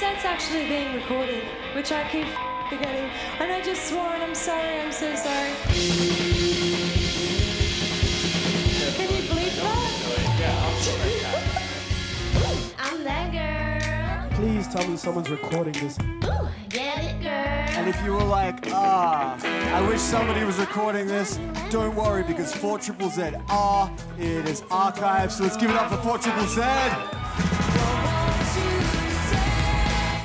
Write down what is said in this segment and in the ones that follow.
set's actually being recorded, which I keep forgetting. And I just swore and I'm sorry, I'm so sorry. Can you believe that? I'm that girl. Please tell me someone's recording this. Ooh, get it, girl. And if you were like, ah, I wish somebody was recording this, don't worry because 4 Triple Z are, it is archived. So let's give it up for 4 Triple Z.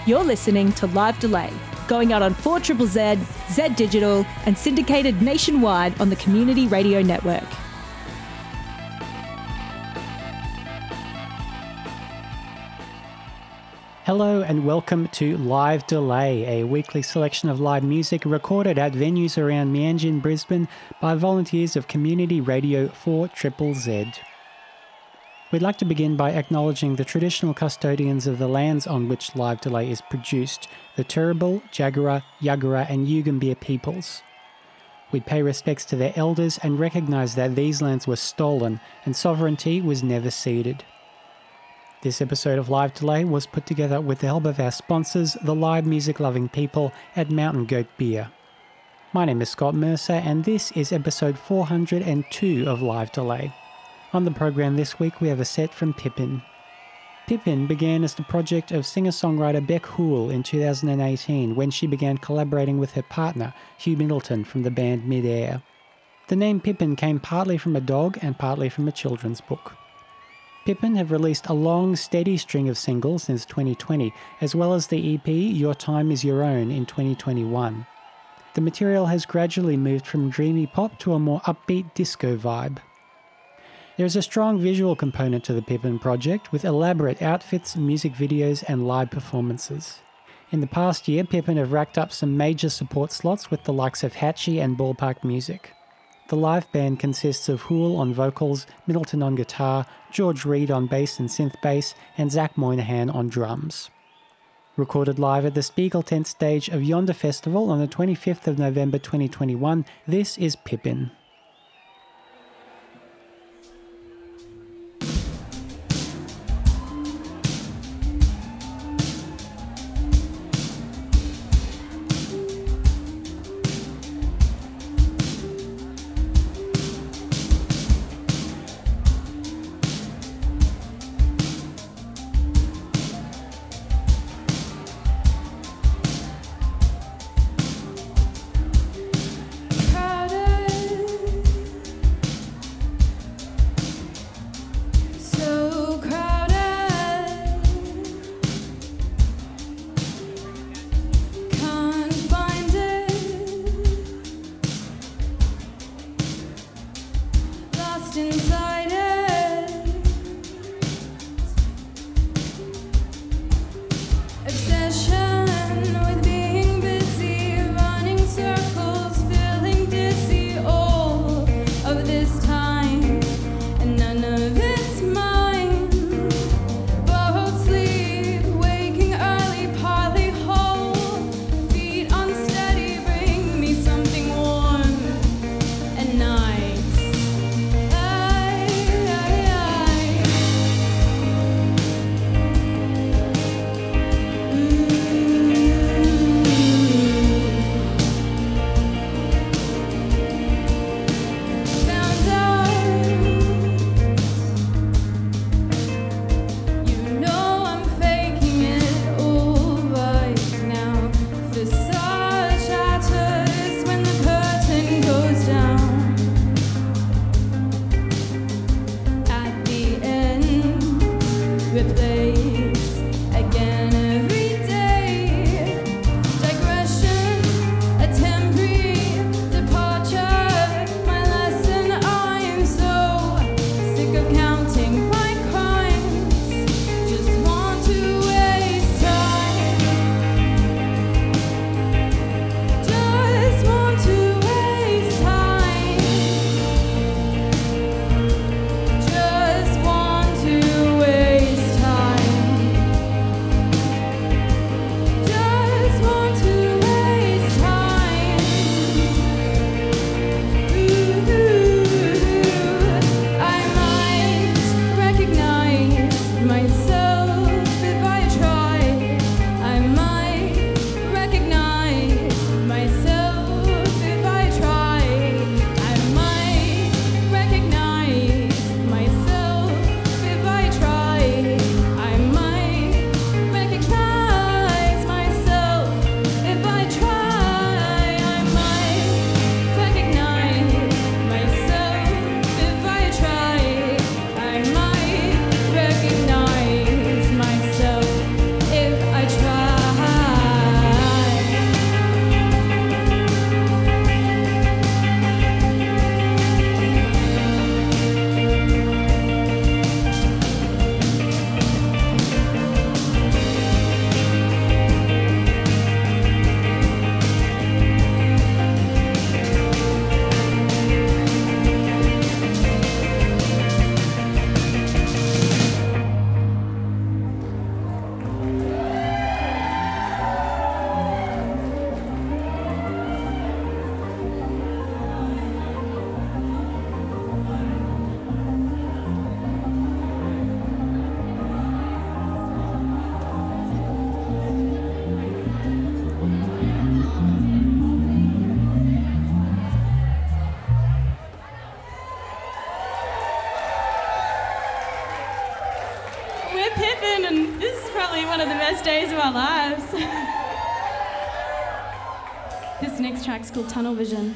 You're listening to Live Delay, going out on 4 Triple Z, Z Digital, and syndicated nationwide on the Community Radio Network. Hello and welcome to Live Delay, a weekly selection of live music recorded at venues around Mianjin, Brisbane by volunteers of Community Radio 4 Triple Z. We'd like to begin by acknowledging the traditional custodians of the lands on which Live Delay is produced, the Turrbal, Jagera, Yagara, and Yugambeh peoples. We pay respects to their elders and recognise that these lands were stolen and sovereignty was never ceded. This episode of Live Delay was put together with the help of our sponsors, the live music loving people at Mountain Goat Beer. My name is Scott Mercer, and this is episode 402 of Live Delay. On the program this week, we have a set from Pippin. Pippin began as the project of singer songwriter Beck Hoole in 2018 when she began collaborating with her partner, Hugh Middleton, from the band Midair. The name Pippin came partly from a dog and partly from a children's book. Pippin have released a long, steady string of singles since 2020, as well as the EP Your Time Is Your Own in 2021. The material has gradually moved from dreamy pop to a more upbeat disco vibe. There is a strong visual component to the Pippin project, with elaborate outfits, music videos, and live performances. In the past year, Pippin have racked up some major support slots with the likes of Hatchie and Ballpark Music. The live band consists of Hoole on vocals, Middleton on guitar, George Reed on bass and synth bass, and Zach Moynihan on drums. Recorded live at the Spiegel Tent stage of Yonder Festival on the 25th of November 2021, this is Pippin. Tunnel Vision.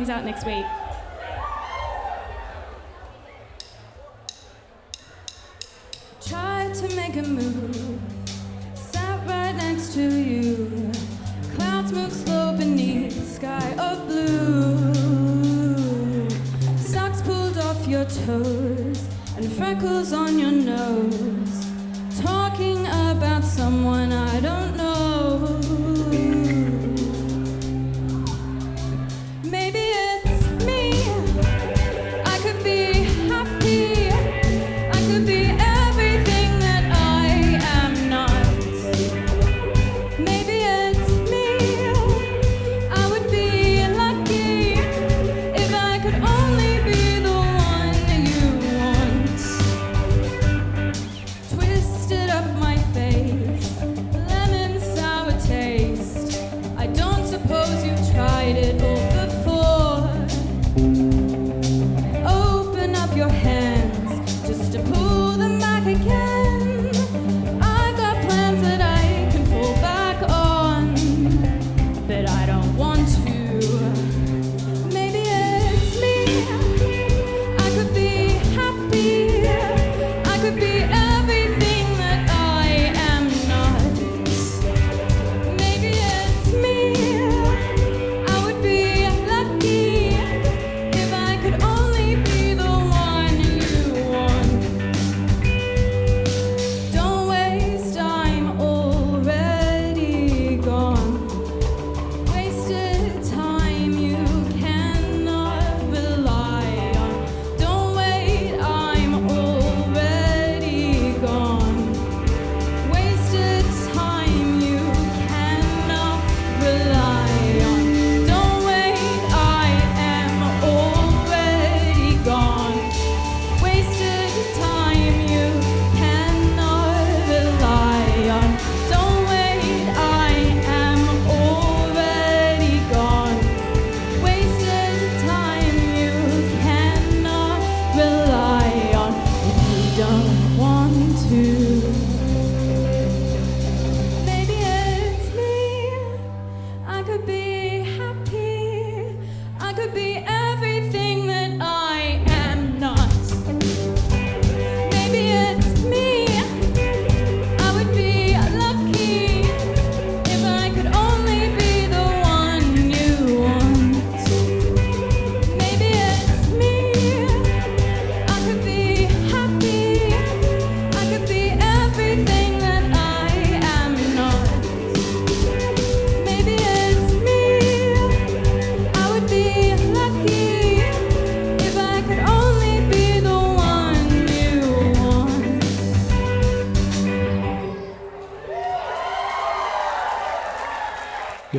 Comes out next week.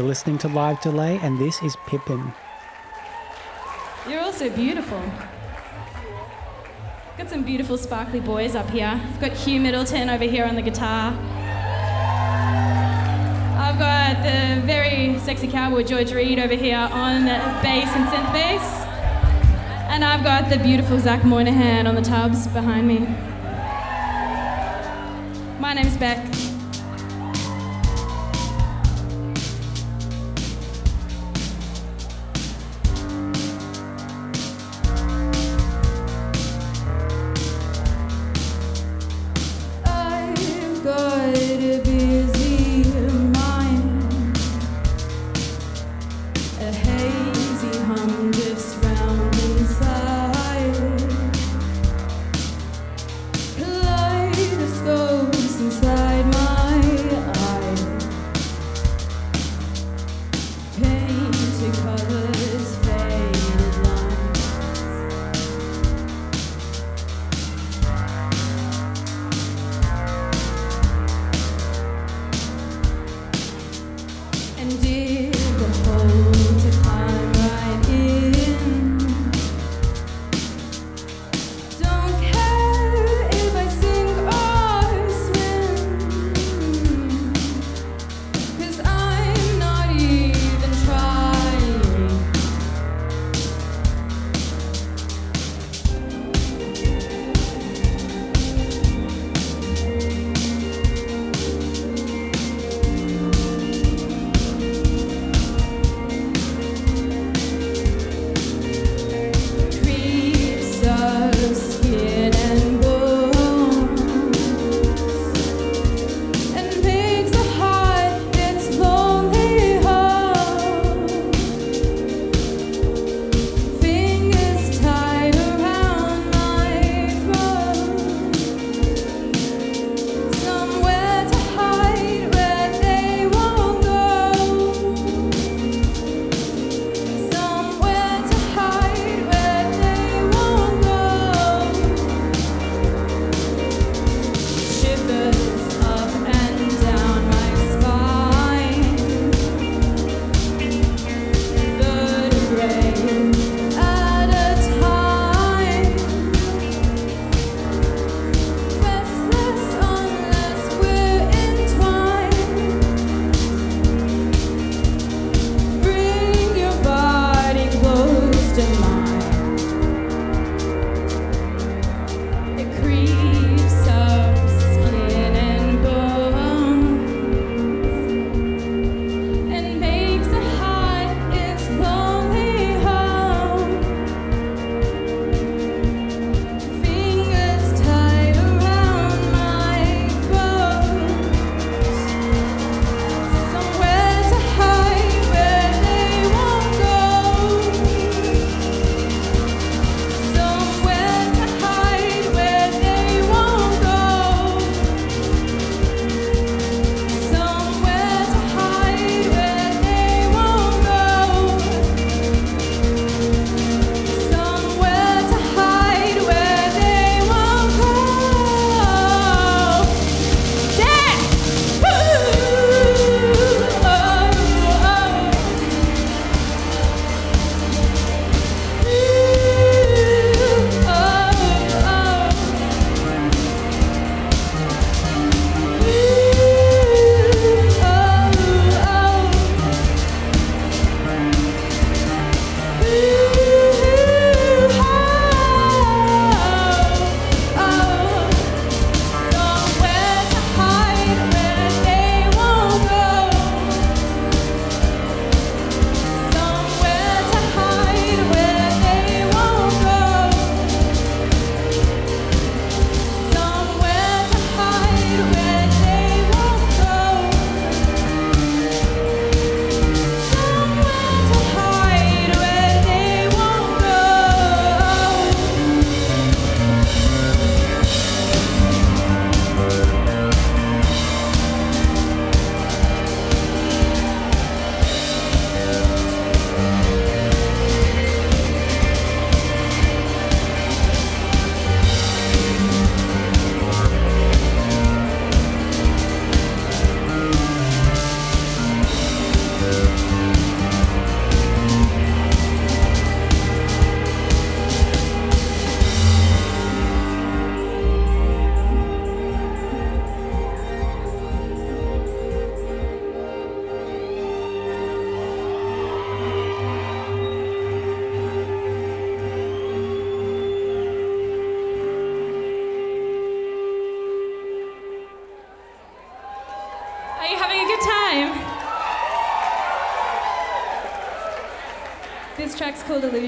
You're listening to Live Delay, and this is Pippin. You're also beautiful. Got some beautiful sparkly boys up here. I've got Hugh Middleton over here on the guitar. I've got the very sexy cowboy George Reed over here on the bass and synth bass. And I've got the beautiful Zach Moynihan on the tubs behind me. My name's Beck.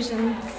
Track's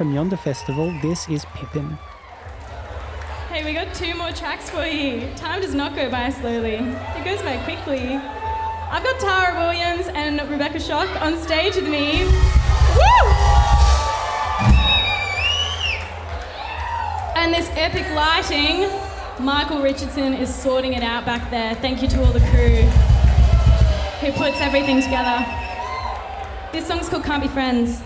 from Yonder Festival, this is Pippin. Hey, we got two more tracks for you. Time does not go by slowly, it goes by quickly. I've got Tara Williams and Rebecca Shock on stage with me. Woo! And this epic lighting, Michael Richardson is sorting it out back there. Thank you to all the crew who puts everything together. This song's called Can't Be Friends.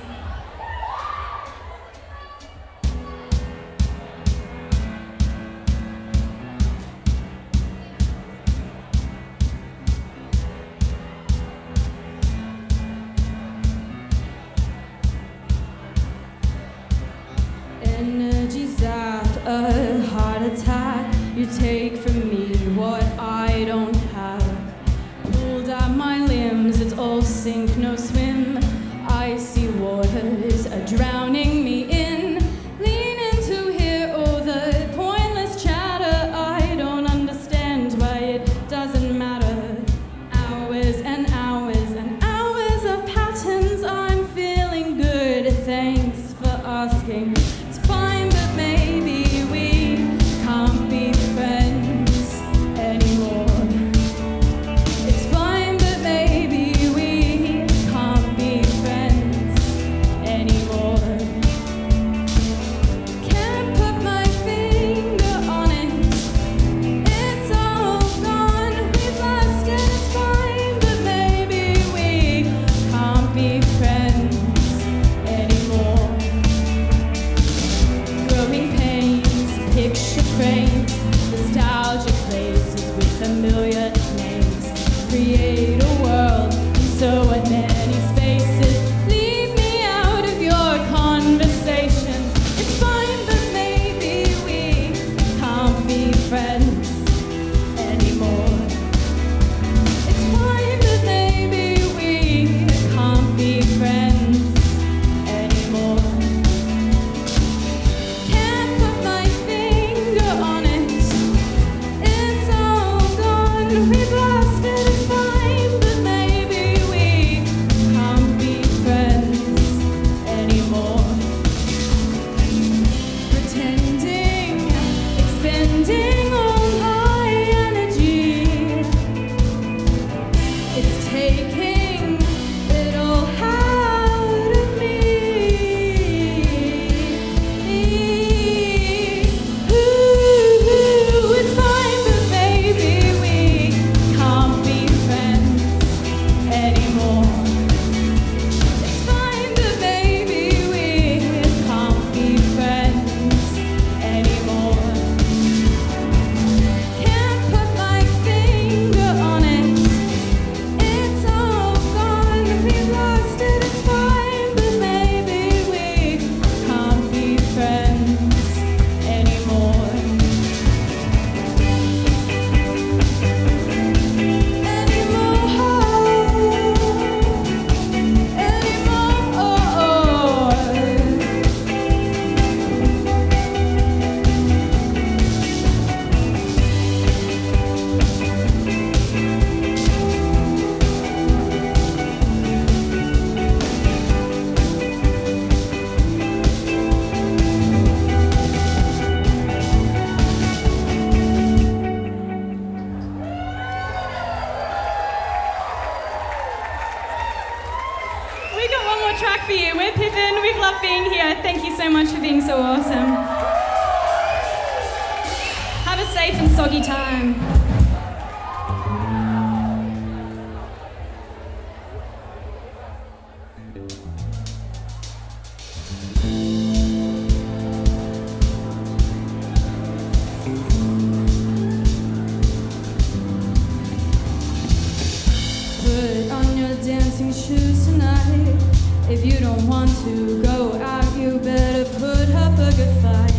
to go out, you better put up a good fight.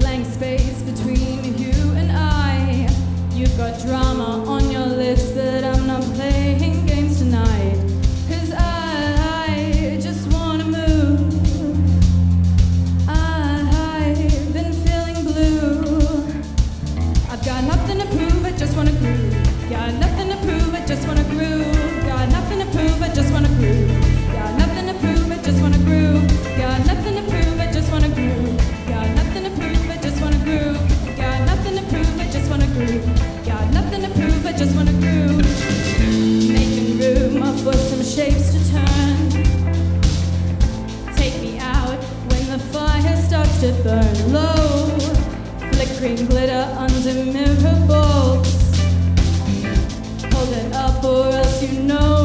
Blank space between you and I. You've got drama. burn low, flickering glitter under mirror bolts. Hold it up, or else you know.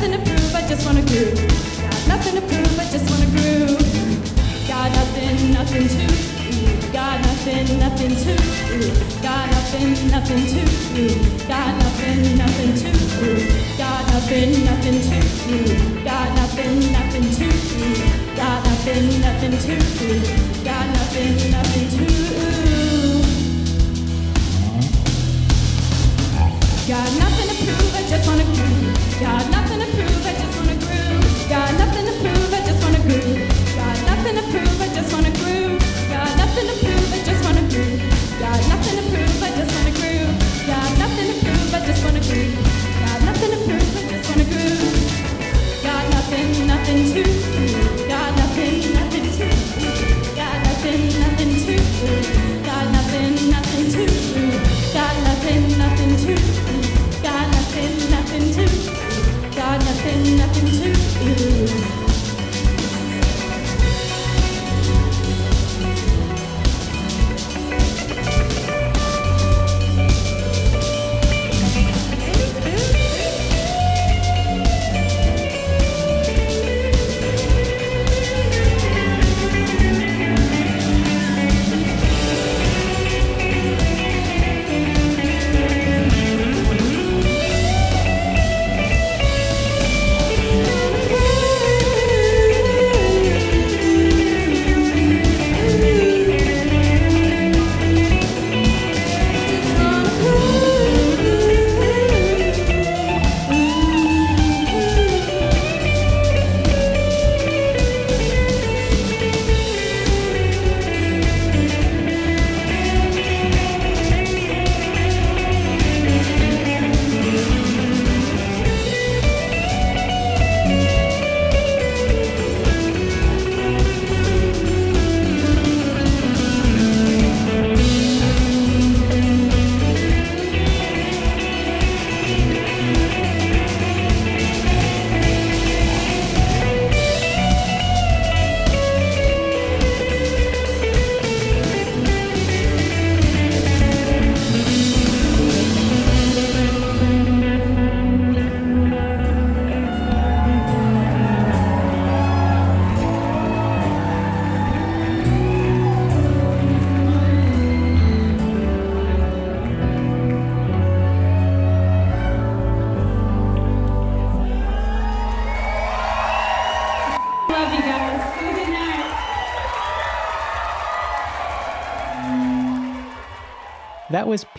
Nothing to prove, I just wanna groove. Got nothing to prove, I just wanna groove. Got nothing, nothing to. Got nothing, nothing to. Got nothing, nothing to. Got nothing, nothing to. Got nothing, nothing to. Got nothing, nothing to. Got nothing, nothing to. Got nothing, nothing to. Got nothing to prove, I just wanna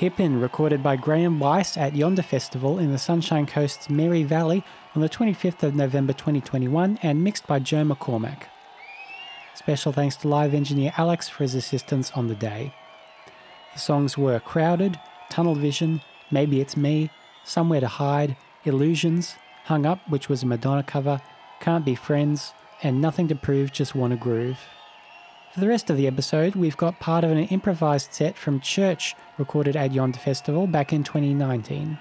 Pippin, recorded by Graham Weiss at Yonder Festival in the Sunshine Coast's Mary Valley on the 25th of November 2021 and mixed by Joe McCormack. Special thanks to live engineer Alex for his assistance on the day. The songs were Crowded, Tunnel Vision, Maybe It's Me, Somewhere to Hide, Illusions, Hung Up, which was a Madonna cover, Can't Be Friends, and Nothing to Prove, Just Wanna Groove. For the rest of the episode, we've got part of an improvised set from Church recorded at Yonder Festival back in 2019.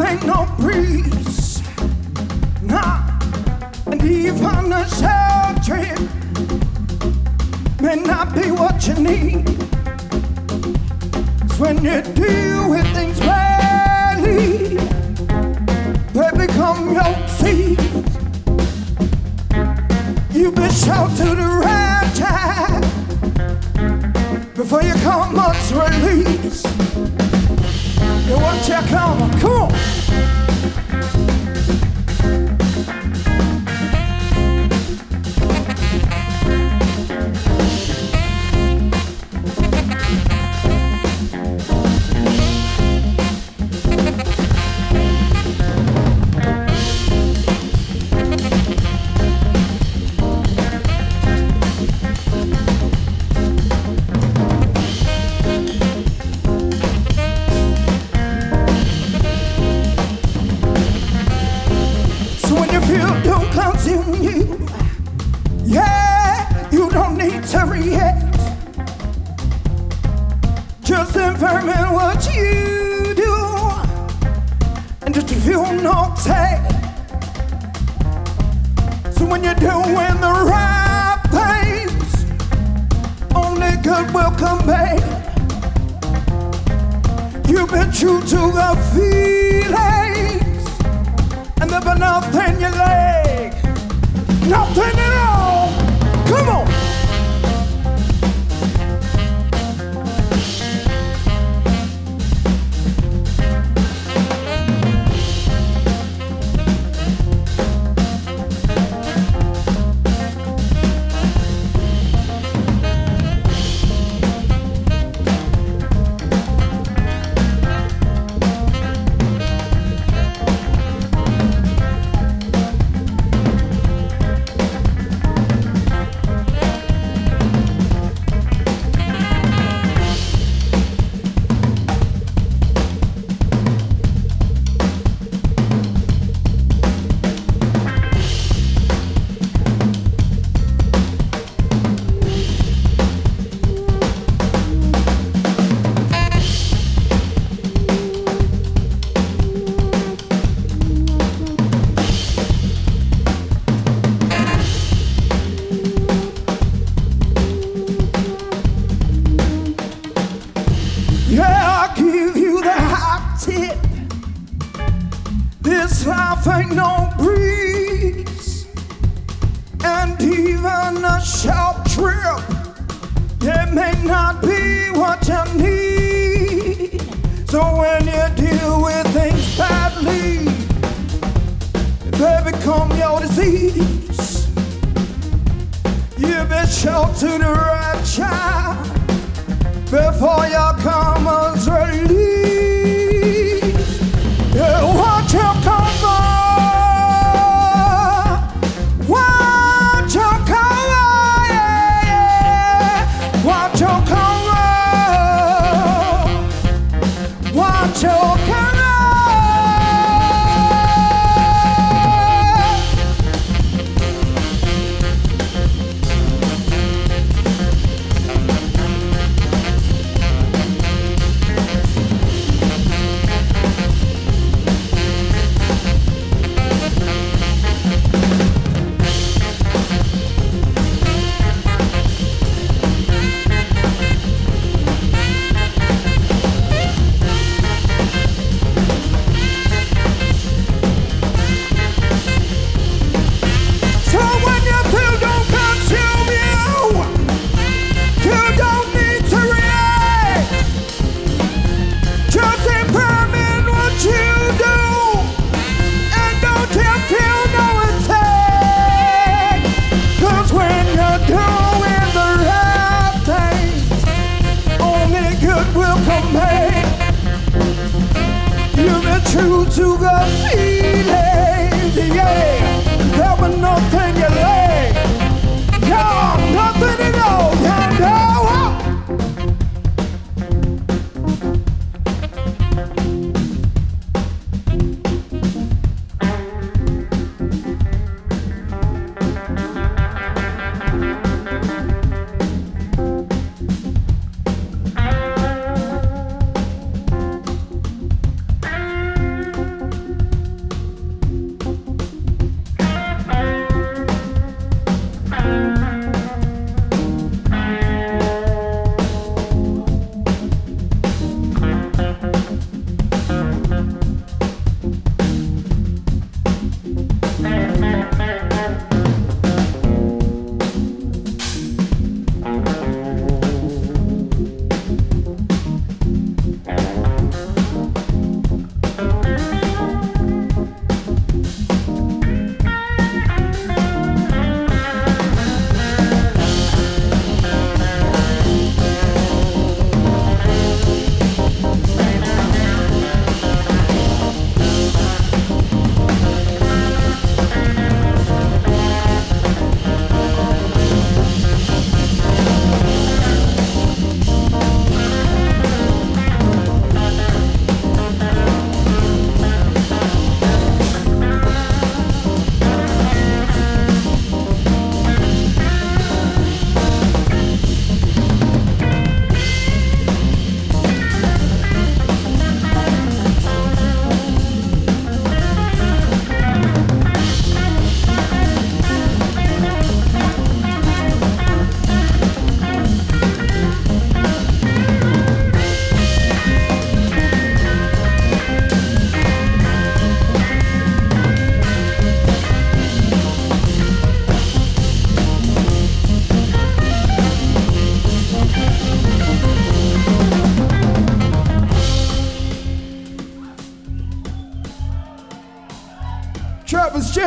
ain't no breeze, Nah, and even a shelter may not be what you need. Cause when you deal with things badly, they become your seeds. You be shout to the rapture before you come much release. You want to come? Come on.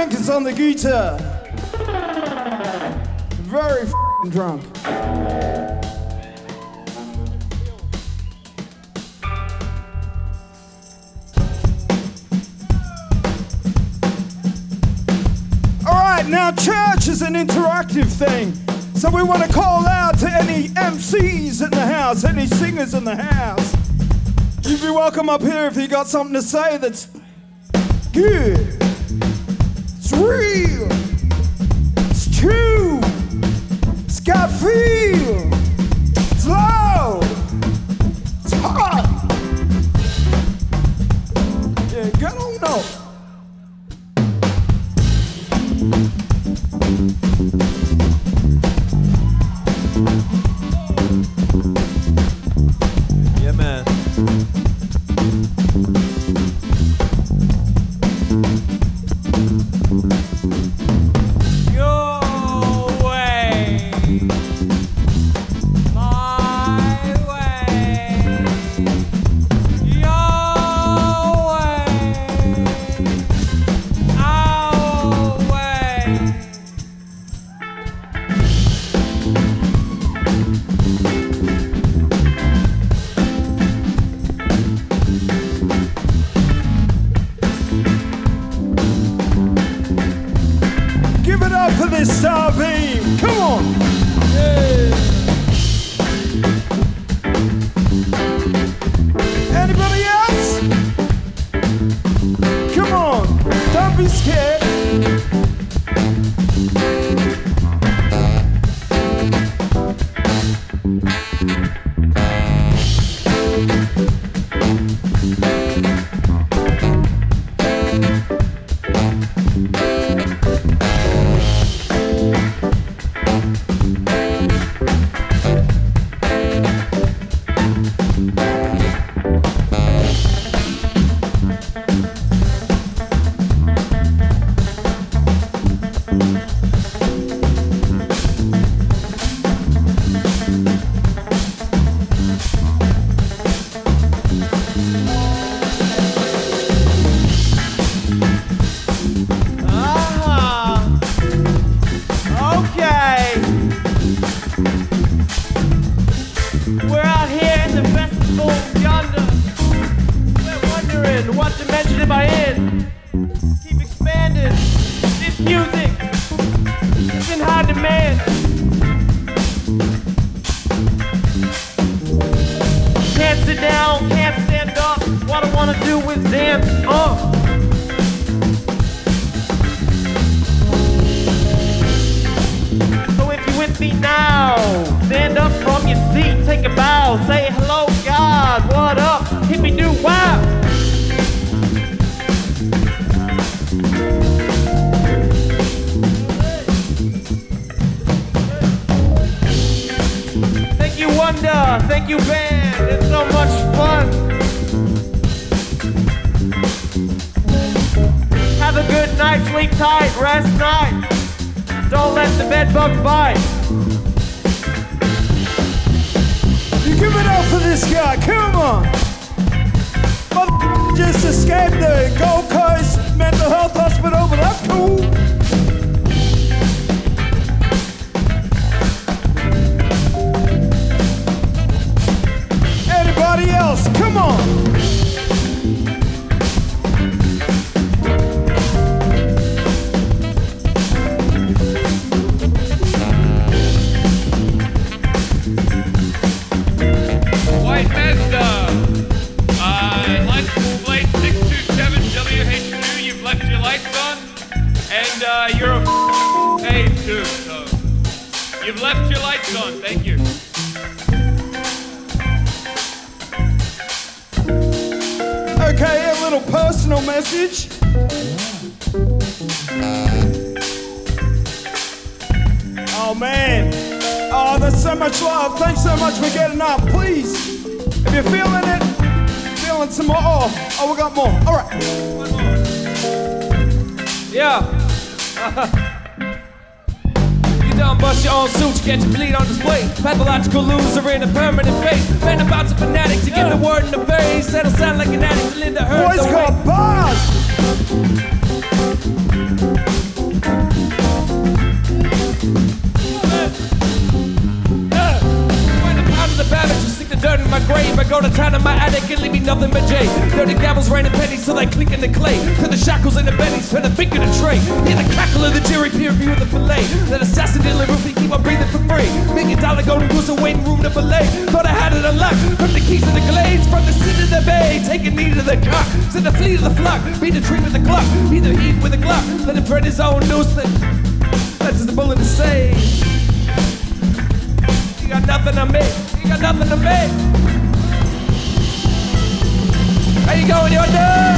Jenkins on the guitar. Very drunk. All right, now church is an interactive thing. So we want to call out to any MCs in the house, any singers in the house. You'd be welcome up here if you got something to say that's good. Real. It's true. It's got feel. This guy. Come on. Mother just escaped the Gold Coast Mental Health Hospital, but that's cool. Anybody else? Come on. Left your lights on. Thank you. Okay, a little personal message. Oh man. Oh, there's so much love. Thanks so much for getting up. Please, if you're feeling it, feeling some more. Oh, oh, we got more. All right. Yeah. you don't bust your own suit, you get your bleed on display. Pathological loser in a permanent face. Man about to fanatic to give the word in the face. That'll sound like an addict to Linda Heard. Boys the got bars. Ain't nothing but J. Dirty gavels raining pennies till they click in the clay. To the shackles and the bennies, turn the finger to tray. Hear the crackle of the jury peer review of the fillet. That assassin in the roof, he keep on breathing for free. Million dollar golden goose and waiting room to fillet. Thought I had it unlocked. From the keys to the glades, from the city to the bay. Taking knee to the cock. Send the fleet of the flock. Beat the tree with the clock. Beat the heat with the clock. Let him spread his own noose. That's just a bullet to say. Got nothing on me. You got nothing to me. How you going, your done?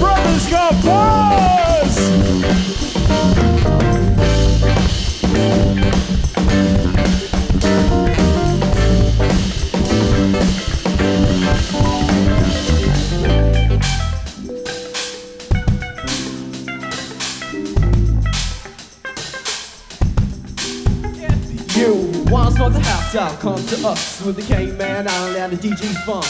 Brothers got bars! The come to us with the K-Man Island and the DJ Funk.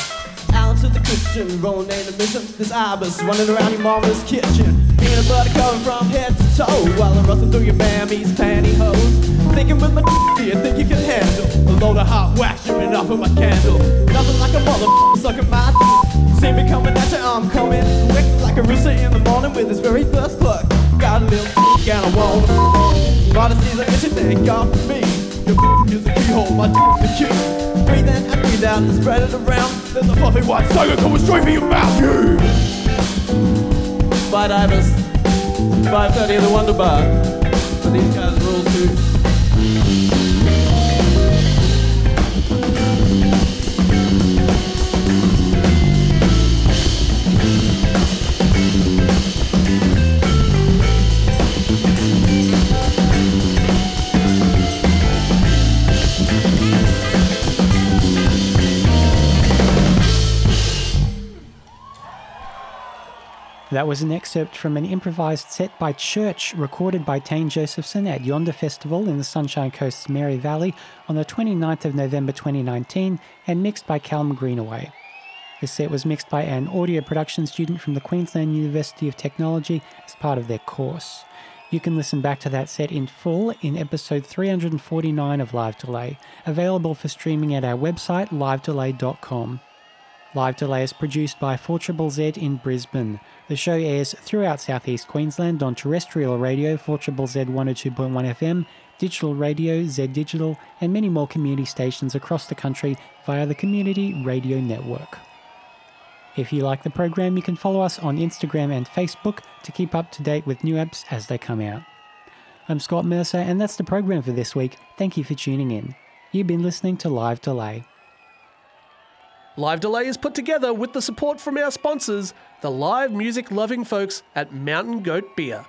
Out to the kitchen, rolling in the mission. This ibis running around your mama's kitchen. Peanut butter coming from head to toe while I'm rusting through your mammy's pantyhose. Thinking with my do you think you can handle a load of hot wax shooting off of my candle? Nothing like a mother sucking my d- See me coming at you, I'm coming quick like a rooster in the morning with his very first cluck. Got a little d- and I want Modesty's an issue, thank God for me. Your the keyhole, my d- the key. Breathe in and breathe out and spread it around. There's a fluffy white sucker coming straight for your mouth. Yeah. Bite Ibis. 5:30 in the Wonder Bar. But these guys rule too. That was an excerpt from an improvised set by Church recorded by Tane Josephson at Yonder Festival in the Sunshine Coast's Mary Valley on the 29th of November 2019 and mixed by Calum Greenaway. This set was mixed by an audio production student from the Queensland University of Technology as part of their course. You can listen back to that set in full in episode 349 of Live Delay, available for streaming at our website livedelay.com. Live Delay is produced by 4ZZZ in Brisbane. The show airs throughout southeast Queensland on terrestrial radio 4ZZZ 102.1 FM, digital radio, Z Digital, and many more community stations across the country via the Community Radio Network. If you like the program, you can follow us on Instagram and Facebook to keep up to date with new apps as they come out. I'm Scott Mercer, and that's the program for this week. Thank you for tuning in. You've been listening to Live Delay. Live Delay is put together with the support from our sponsors, the live music loving folks at Mountain Goat Beer.